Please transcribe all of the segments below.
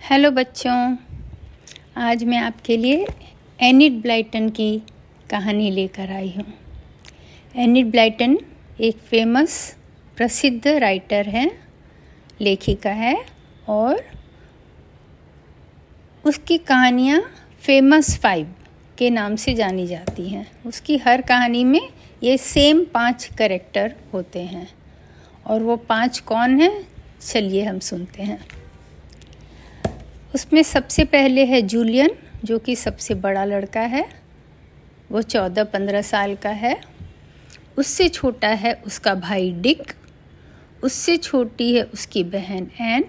Hello बच्चों, आज मैं आपके लिए एनिड ब्लाइटन की कहानी लेकर आई हूँ। एनिड ब्लाइटन एक फ़ेमस प्रसिद्ध राइटर है, लेखिका है और उसकी कहानियाँ फ़ेमस फाइव के नाम से जानी जाती हैं। उसकी हर कहानी में ये सेम पाँच करेक्टर होते हैं और वो पाँच कौन हैं, चलिए हम सुनते हैं। उसमें सबसे पहले है जूलियन, जो कि सबसे बड़ा लड़का है। वो चौदह पंद्रह साल का है। उससे छोटा है उसका भाई डिक। उससे छोटी है उसकी बहन एन।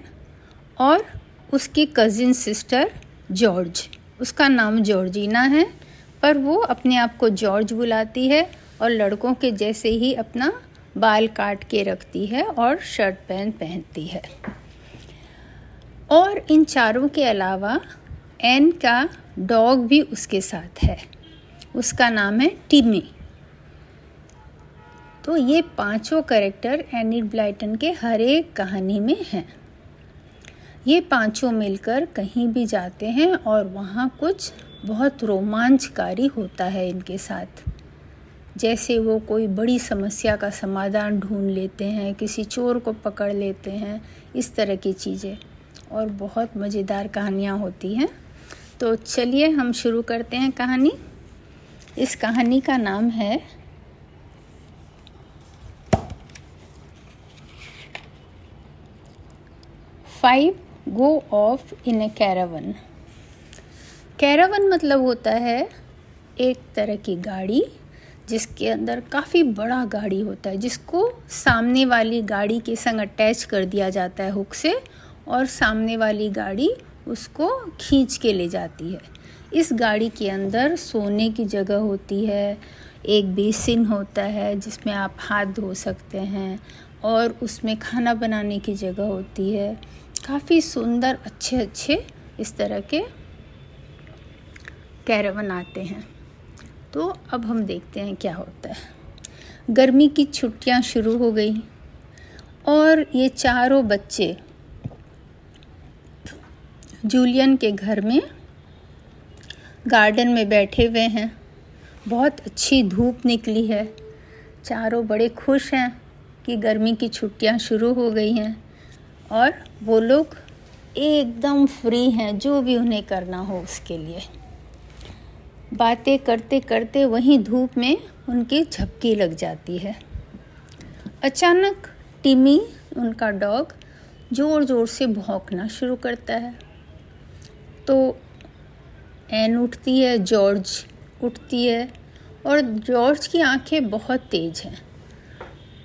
और उसकी कज़िन सिस्टर जॉर्ज। उसका नाम जॉर्जिना है, पर वो अपने आप को जॉर्ज बुलाती है और लड़कों के जैसे ही अपना बाल काट के रखती है और शर्ट पैंट पहनती है। और इन चारों के अलावा एन का डॉग भी उसके साथ है। उसका नाम है टिमी। तो ये पाँचों करेक्टर एनिड ब्लाइटन के हर एक कहानी में हैं। ये पाँचों मिलकर कहीं भी जाते हैं और वहाँ कुछ बहुत रोमांचकारी होता है इनके साथ। जैसे वो कोई बड़ी समस्या का समाधान ढूंढ लेते हैं, किसी चोर को पकड़ लेते हैं, इस तरह की चीज़ें। और बहुत मज़ेदार कहानियाँ होती हैं। तो चलिए हम शुरू करते हैं कहानी। इस कहानी का नाम है five go off in a caravan. Caravan मतलब होता है एक तरह की गाड़ी जिसके अंदर काफ़ी बड़ा गाड़ी होता है, जिसको सामने वाली गाड़ी के संग अटैच कर दिया जाता है हुक से और सामने वाली गाड़ी उसको खींच के ले जाती है। इस गाड़ी के अंदर सोने की जगह होती है, एक बेसिन होता है जिसमें आप हाथ धो सकते हैं और उसमें खाना बनाने की जगह होती है। काफ़ी सुंदर अच्छे अच्छे इस तरह के कैरवन आते हैं। तो अब हम देखते हैं क्या होता है। गर्मी की छुट्टियाँ शुरू हो गई और ये चारों बच्चे जूलियन के घर में गार्डन में बैठे हुए हैं। बहुत अच्छी धूप निकली है। चारों बड़े खुश हैं कि गर्मी की छुट्टियाँ शुरू हो गई हैं और वो लोग एकदम फ्री हैं, जो भी उन्हें करना हो उसके लिए। बातें करते करते वहीं धूप में उनकी झपकी लग जाती है। अचानक टिमी, उनका डॉग ज़ोर ज़ोर से भौंकना शुरू करता है। तो एन उठती है, जॉर्ज उठती है और जॉर्ज की आँखें बहुत तेज हैं।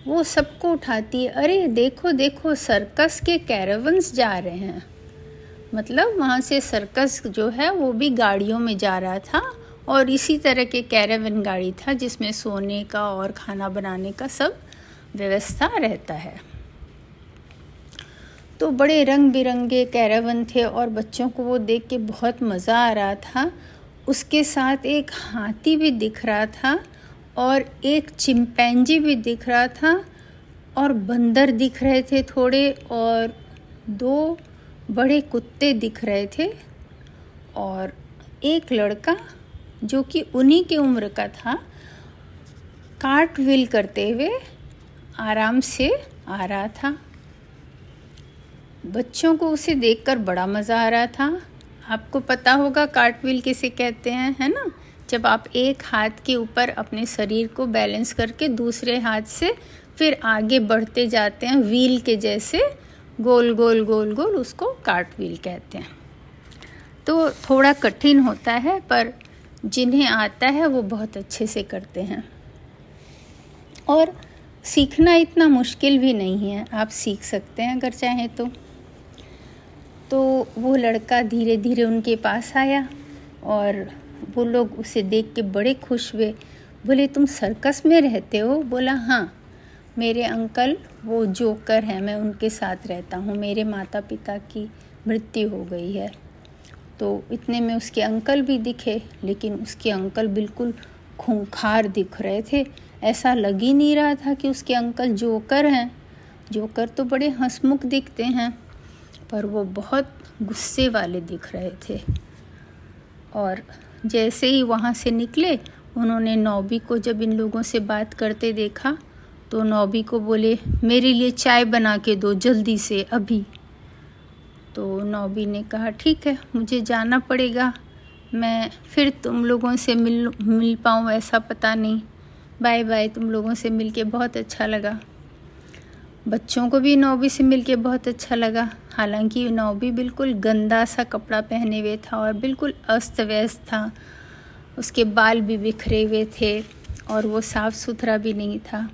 वो सबको उठाती है, अरे, देखो देखो, सर्कस के कैरावंस जा रहे हैं। मतलब वहाँ से सर्कस जो है, वो भी गाड़ियों में जा रहा था और इसी तरह के कैरावन गाड़ी था जिसमें सोने का और खाना बनाने का सब व्यवस्था रहता है। तो बड़े रंग बिरंगे कैरावन थे और बच्चों को वो देख के बहुत मज़ा आ रहा था। उसके साथ एक हाथी भी दिख रहा था और एक चिंपैंजी भी दिख रहा था और बंदर दिख रहे थे थोड़े और दो बड़े कुत्ते दिख रहे थे और एक लड़का जो कि उन्हीं की उम्र का था कार्ट व्हील करते हुए आराम से आ रहा था। बच्चों को उसे देखकर बड़ा मज़ा आ रहा था। आपको पता होगा कार्ट व्हील किसे कहते हैं, है ना? जब आप एक हाथ के ऊपर अपने शरीर को बैलेंस करके दूसरे हाथ से फिर आगे बढ़ते जाते हैं व्हील के जैसे, गोल गोल गोल गोल उसको कार्ट व्हील कहते हैं। तो थोड़ा कठिन होता है, पर जिन्हें आता है वो बहुत अच्छे से करते हैं। और सीखना इतना मुश्किल भी नहीं है, आप सीख सकते हैं अगर चाहें तो। तो वो लड़का धीरे धीरे उनके पास आया और वो लोग उसे देख के बड़े खुश हुए। बोले, तुम सर्कस में रहते हो? बोला हाँ मेरे अंकल वो जोकर हैं, मैं उनके साथ रहता हूँ। मेरे माता पिता की मृत्यु हो गई है। तो इतने में उसके अंकल भी दिखे, लेकिन उसके अंकल बिल्कुल खूंखार दिख रहे थे। ऐसा लग ही नहीं रहा था कि उसके अंकल जोकर हैं। जोकर तो बड़े हंसमुख दिखते हैं। पर वो बहुत गुस्से वाले दिख रहे थे। और जैसे ही वहाँ से निकले, उन्होंने नौबी को जब इन लोगों से बात करते देखा तो नौबी को बोले, मेरे लिए चाय बना के दो जल्दी से, अभी। तो नौबी ने कहा, ठीक है, मुझे जाना पड़ेगा। मैं फिर तुम लोगों से मिल मिल पाऊँ ऐसा पता नहीं। बाय बाय तुम लोगों से मिल के बहुत अच्छा लगा। बच्चों को भी नौबी से मिल के बहुत अच्छा लगा। हालाँकि नौबी बिल्कुल गंदा सा कपड़ा पहने हुए था और बिल्कुल अस्त व्यस्त था। उसके बाल भी बिखरे हुए थे और वो साफ़ सुथरा भी नहीं था।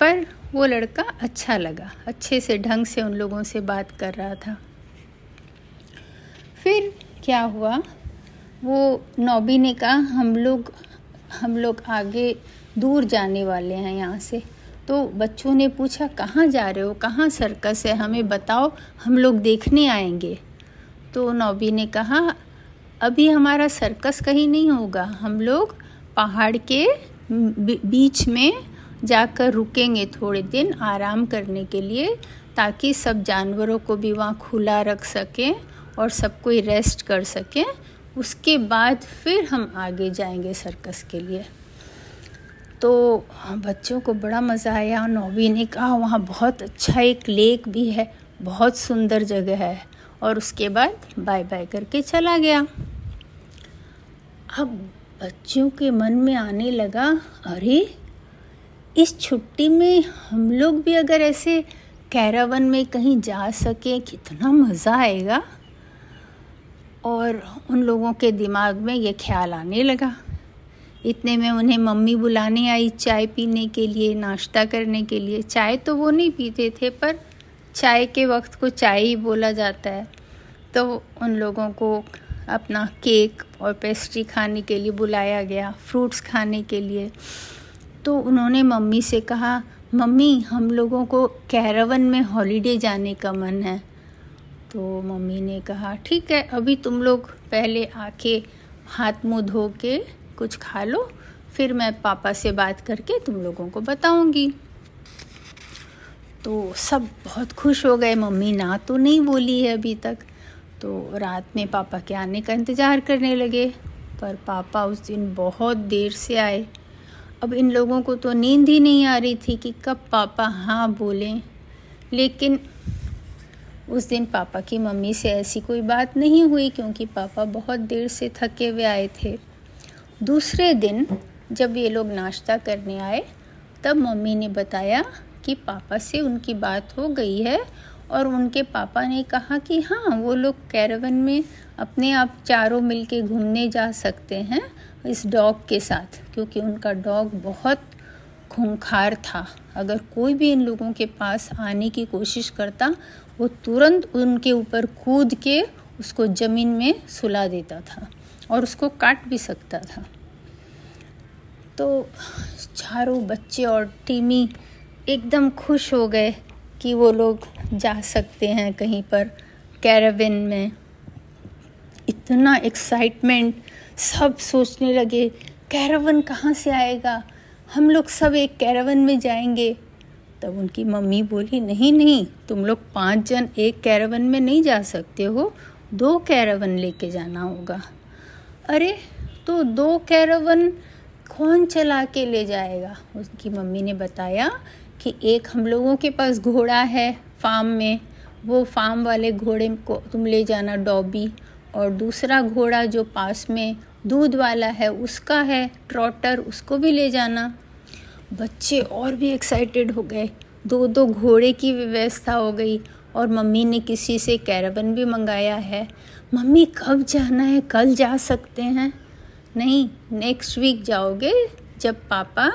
पर वो लड़का अच्छा लगा। अच्छे से ढंग से उन लोगों से बात कर रहा था। फिर क्या हुआ? वो नौबी ने कहा, हम लोग हम लोग आगे दूर जाने वाले हैं यहाँ से। तो बच्चों ने पूछा, कहाँ जा रहे हो? कहाँ सर्कस है? हमें बताओ, हम लोग देखने आएँगे। तो नौबी ने कहा, अभी हमारा सर्कस कहीं नहीं होगा। हम लोग पहाड़ के बीच में जाकर रुकेंगे थोड़े दिन आराम करने के लिए, ताकि सब जानवरों को भी वहाँ खुला रख सकें और सब कोई रेस्ट कर सकें। उसके बाद फिर हम आगे जाएँगे सर्कस के लिए। तो बच्चों को बड़ा मज़ा आया। नौबी ने कहा, वहाँ बहुत अच्छा एक लेक भी है, बहुत सुंदर जगह है। और उसके बाद बाय बाय करके चला गया। अब बच्चों के मन में आने लगा, अरे, इस छुट्टी में हम लोग भी अगर ऐसे कैरावन में कहीं जा सके, कितना मज़ा आएगा। और उन लोगों के दिमाग में ये ख्याल आने लगा। इतने में उन्हें मम्मी बुलाने आई चाय पीने के लिए, नाश्ता करने के लिए। चाय तो वो नहीं पीते थे, पर चाय के वक्त को चाय ही बोला जाता है। तो उन लोगों को अपना केक और पेस्ट्री खाने के लिए बुलाया गया, फ्रूट्स खाने के लिए। तो उन्होंने मम्मी से कहा, मम्मी, हम लोगों को कैरावन में हॉलीडे जाने का मन है। तो मम्मी ने कहा, ठीक है, अभी तुम लोग पहले आके हाथ मुँह धो के कुछ खा लो, फिर मैं पापा से बात करके तुम लोगों को बताऊँगी। तो सब बहुत खुश हो गए, मम्मी ना तो नहीं बोली है अभी तक। तो रात में पापा के आने का इंतज़ार करने लगे, पर पापा उस दिन बहुत देर से आए। अब इन लोगों को तो नींद ही नहीं आ रही थी कि कब पापा हाँ बोलें। लेकिन उस दिन पापा की मम्मी से ऐसी कोई बात नहीं हुई, क्योंकि पापा बहुत देर से थके हुए आए थे। दूसरे दिन जब ये लोग नाश्ता करने आए, तब मम्मी ने बताया कि पापा से उनकी बात हो गई है और उनके पापा ने कहा कि हाँ वो लोग कैरवन में अपने आप चारों मिल घूमने जा सकते हैं इस डॉग के साथ, क्योंकि उनका डॉग बहुत खूंखार था। अगर कोई भी इन लोगों के पास आने की कोशिश करता, वो तुरंत उनके ऊपर कूद के उसको ज़मीन में सुला देता था। और उसको काट भी सकता था। तो चारों बच्चे और टीमी एकदम खुश हो गए कि वो लोग जा सकते हैं कहीं पर कैराविन में। इतना एक्साइटमेंट सब सोचने लगे कैरावन कहाँ से आएगा? हम लोग सब एक कैरावन में जाएँगे। तब उनकी मम्मी बोली, नहीं नहीं, तुम लोग पाँच जन एक कैरावन में नहीं जा सकते हो, दो कैरावन लेके जाना होगा। अरे तो दो कैरावन कौन चला के ले जाएगा? उसकी मम्मी ने बताया कि एक हम लोगों के पास घोड़ा है फार्म में। वो फार्म वाले घोड़े को तुम ले जाना, डॉबी। और दूसरा घोड़ा जो पास में दूध वाला है, उसका है ट्रॉटर, उसको भी ले जाना। बच्चे और भी एक्साइटेड हो गए। दो दो घोड़े की व्यवस्था हो गई। और मम्मी ने किसी से कैराबन भी मंगाया है। मम्मी, कब जाना है? कल जा सकते हैं। नहीं नेक्स्ट वीक जाओगे जब पापा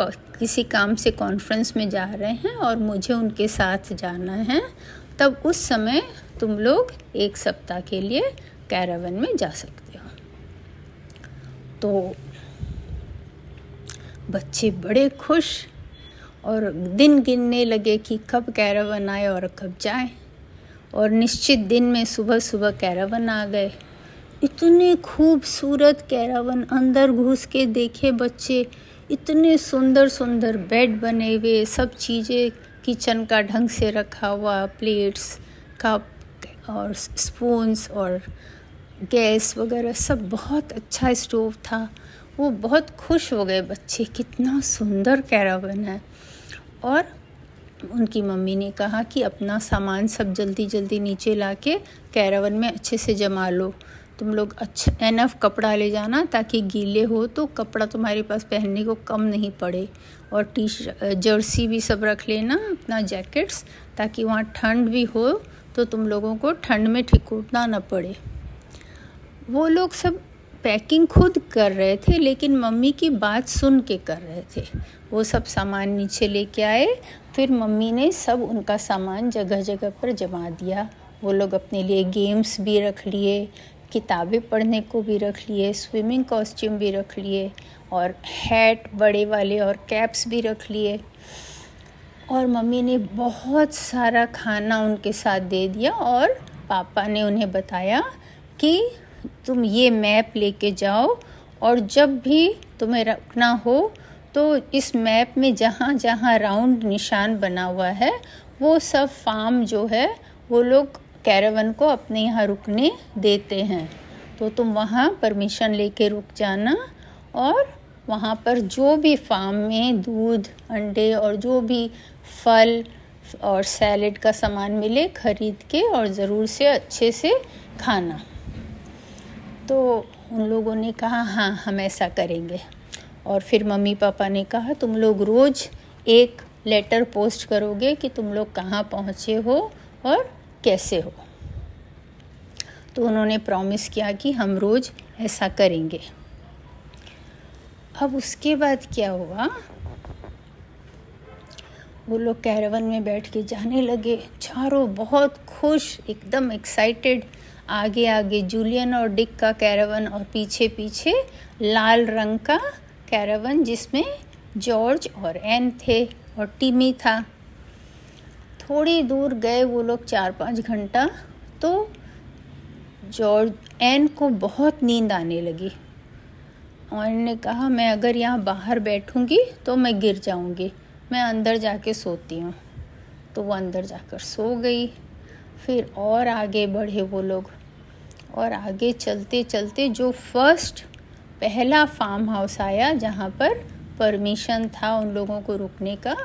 किसी काम से कॉन्फ्रेंस में जा रहे हैं और मुझे उनके साथ जाना है, तब उस समय तुम लोग एक सप्ताह के लिए कैरावन में जा सकते हो। तो बच्चे बड़े खुश और दिन गिनने लगे कि कब कैरावन आए और कब जाए। और निश्चित दिन में सुबह सुबह कैरावन आ गए। इतने खूबसूरत कैरावन अंदर घुस के देखे बच्चे। इतने सुंदर सुंदर बेड बने हुए, सब चीज़ें किचन का ढंग से रखा हुआ, प्लेट्स, कप और स्पून्स और गैस वगैरह, सब बहुत अच्छा स्टोव था। वो बहुत खुश हो गए बच्चे, कितना सुंदर कैरावन है। और उनकी मम्मी ने कहा कि अपना सामान सब जल्दी जल्दी नीचे ला के कैरावन में अच्छे से जमा लो। तुम लोग अच्छा एनफ कपड़ा ले जाना ताकि गीले हो तो कपड़ा तुम्हारे पास पहनने को कम नहीं पड़े। और टी जर्सी भी सब रख लेना, अपना जैकेट्स, ताकि वहाँ ठंड भी हो तो तुम लोगों को ठंड में ठिकुरना न पड़े। वो लोग सब पैकिंग खुद कर रहे थे, लेकिन मम्मी की बात सुन के कर रहे थे। वो सब सामान नीचे लेके आए, फिर मम्मी ने सब उनका सामान जगह जगह पर जमा दिया। वो लोग अपने लिए गेम्स भी रख लिए, किताबें पढ़ने को भी रख लिए, स्विमिंग कॉस्ट्यूम भी रख लिए, और हैट बड़े वाले और कैप्स भी रख लिए। और मम्मी ने बहुत सारा खाना उनके साथ दे दिया, और पापा ने उन्हें बताया कि तुम ये मैप लेके जाओ और जब भी तुम्हें रखना हो तो इस मैप में जहाँ जहाँ राउंड निशान बना हुआ है, वो सब फार्म जो है, वो लोग कैरावन को अपने यहाँ रुकने देते हैं। तो तुम वहाँ परमिशन लेके रुक जाना और वहाँ पर जो भी फार्म में दूध, अंडे और जो भी फल और सैलड का सामान मिले, खरीद के और ज़रूर से अच्छे से खाना। तो उन लोगों ने कहा हाँ हम ऐसा करेंगे। और फिर मम्मी पापा ने कहा, तुम लोग रोज़ एक लेटर पोस्ट करोगे कि तुम लोग कहाँ पहुँचे हो और कैसे हो। तो उन्होंने प्रॉमिस किया कि हम रोज़ ऐसा करेंगे। अब उसके बाद क्या हुआ? वो लोग कैरवन में बैठ के जाने लगे। चारों बहुत खुश, एकदम एक्साइटेड आगे आगे जूलियन और डिक का कैरावन और पीछे पीछे लाल रंग का कैरावन जिसमें जॉर्ज और एन थे और टीमी था। थोड़ी दूर गए वो लोग चार पाँच घंटा तो जॉर्ज, एन को बहुत नींद आने लगी। और ने कहा, मैं अगर यहाँ बाहर बैठूँगी तो मैं गिर जाऊँगी, मैं अंदर जाके सोती हूँ। तो वो अंदर जाकर सो गई। फिर और आगे बढ़े वो लोग। और आगे चलते चलते जो फ़र्स्ट पहला फार्म हाउस आया, जहाँ पर परमिशन था उन लोगों को रुकने का,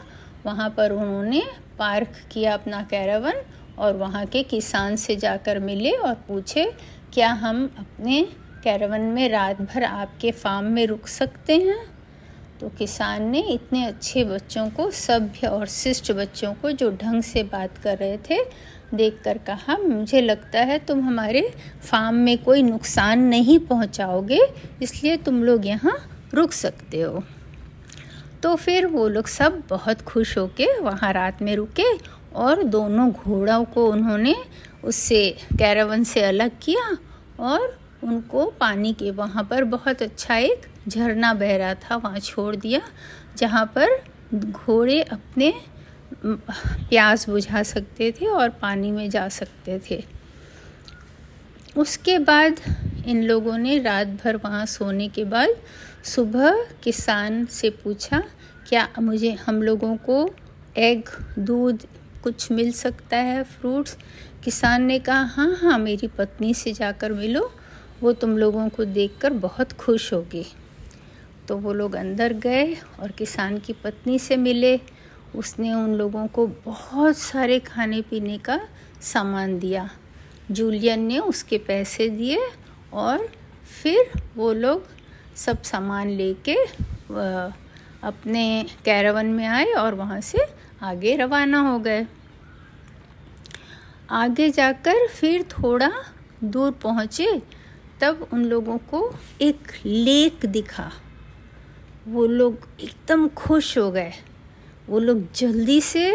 वहाँ पर उन्होंने पार्क किया अपना कैरावन और वहाँ के किसान से जाकर मिले और पूछे, क्या हम अपने कैरावन में रात भर आपके फार्म में रुक सकते हैं? तो किसान ने इतने अच्छे बच्चों को, सभ्य और शिष्ट बच्चों को जो ढंग से बात कर रहे थे देखकर कहा, मुझे लगता है तुम हमारे फार्म में कोई नुकसान नहीं पहुंचाओगे, इसलिए तुम लोग यहाँ रुक सकते हो। तो फिर वो लोग सब बहुत खुश होके वहाँ रात में रुके और दोनों घोड़ों को उन्होंने उससे, कैरावन से अलग किया और उनको पानी के वहाँ पर बहुत अच्छा एक झरना बह रहा था, वहाँ छोड़ दिया, जहाँ पर घोड़े अपने प्यास बुझा सकते थे और पानी में जा सकते थे। उसके बाद इन लोगों ने रात भर वहाँ सोने के बाद सुबह किसान से पूछा, क्या मुझे हम लोगों को एग दूध कुछ मिल सकता है फ्रूट्स किसान ने कहा हाँ हाँ मेरी पत्नी से जाकर मिलो, वो तुम लोगों को देखकर बहुत खुश होगी। तो वो लोग अंदर गए और किसान की पत्नी से मिले। उसने उन लोगों को बहुत सारे खाने पीने का सामान दिया। जूलियन ने उसके पैसे दिए और फिर वो लोग सब सामान लेके अपने कैरावन में आए और वहाँ से आगे रवाना हो गए। आगे जाकर फिर थोड़ा दूर पहुँचे, तब उन लोगों को एक लेक दिखा। वो लोग एकदम खुश हो गए। वो लोग जल्दी से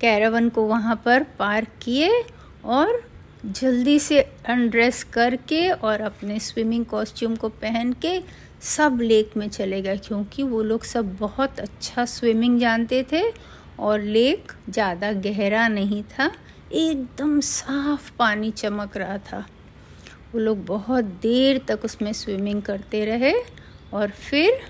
कैरावन को वहाँ पर पार्क किए और जल्दी से अनड्रेस करके और अपने स्विमिंग कॉस्ट्यूम को पहन के सब लेक में चले गए, क्योंकि वो लोग सब बहुत अच्छा स्विमिंग जानते थे और लेक ज़्यादा गहरा नहीं था, एकदम साफ़ पानी चमक रहा था। वो लोग बहुत देर तक उसमें स्विमिंग करते रहे और फिर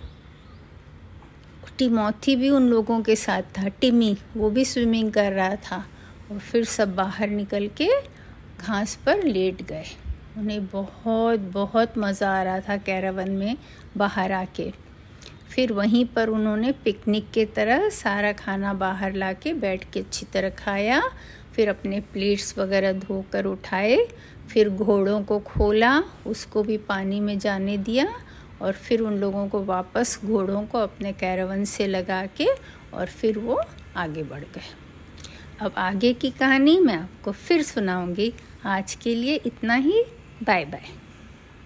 टिमोथी भी उन लोगों के साथ था टिमी वो भी स्विमिंग कर रहा था। और फिर सब बाहर निकल के घास पर लेट गए। उन्हें बहुत बहुत मज़ा आ रहा था कैरावन में बाहर आके। फिर वहीं पर उन्होंने पिकनिक के तरह सारा खाना बाहर ला के बैठ के अच्छी तरह खाया, फिर अपने प्लेट्स वगैरह धोकर उठाए, फिर घोड़ों को खोला, उसको भी पानी में जाने दिया और फिर उन लोगों को वापस घोड़ों को अपने कैरवन से लगा के और फिर वो आगे बढ़ गए। अब आगे की कहानी मैं आपको फिर सुनाऊँगी। आज के लिए इतना ही। Bye bye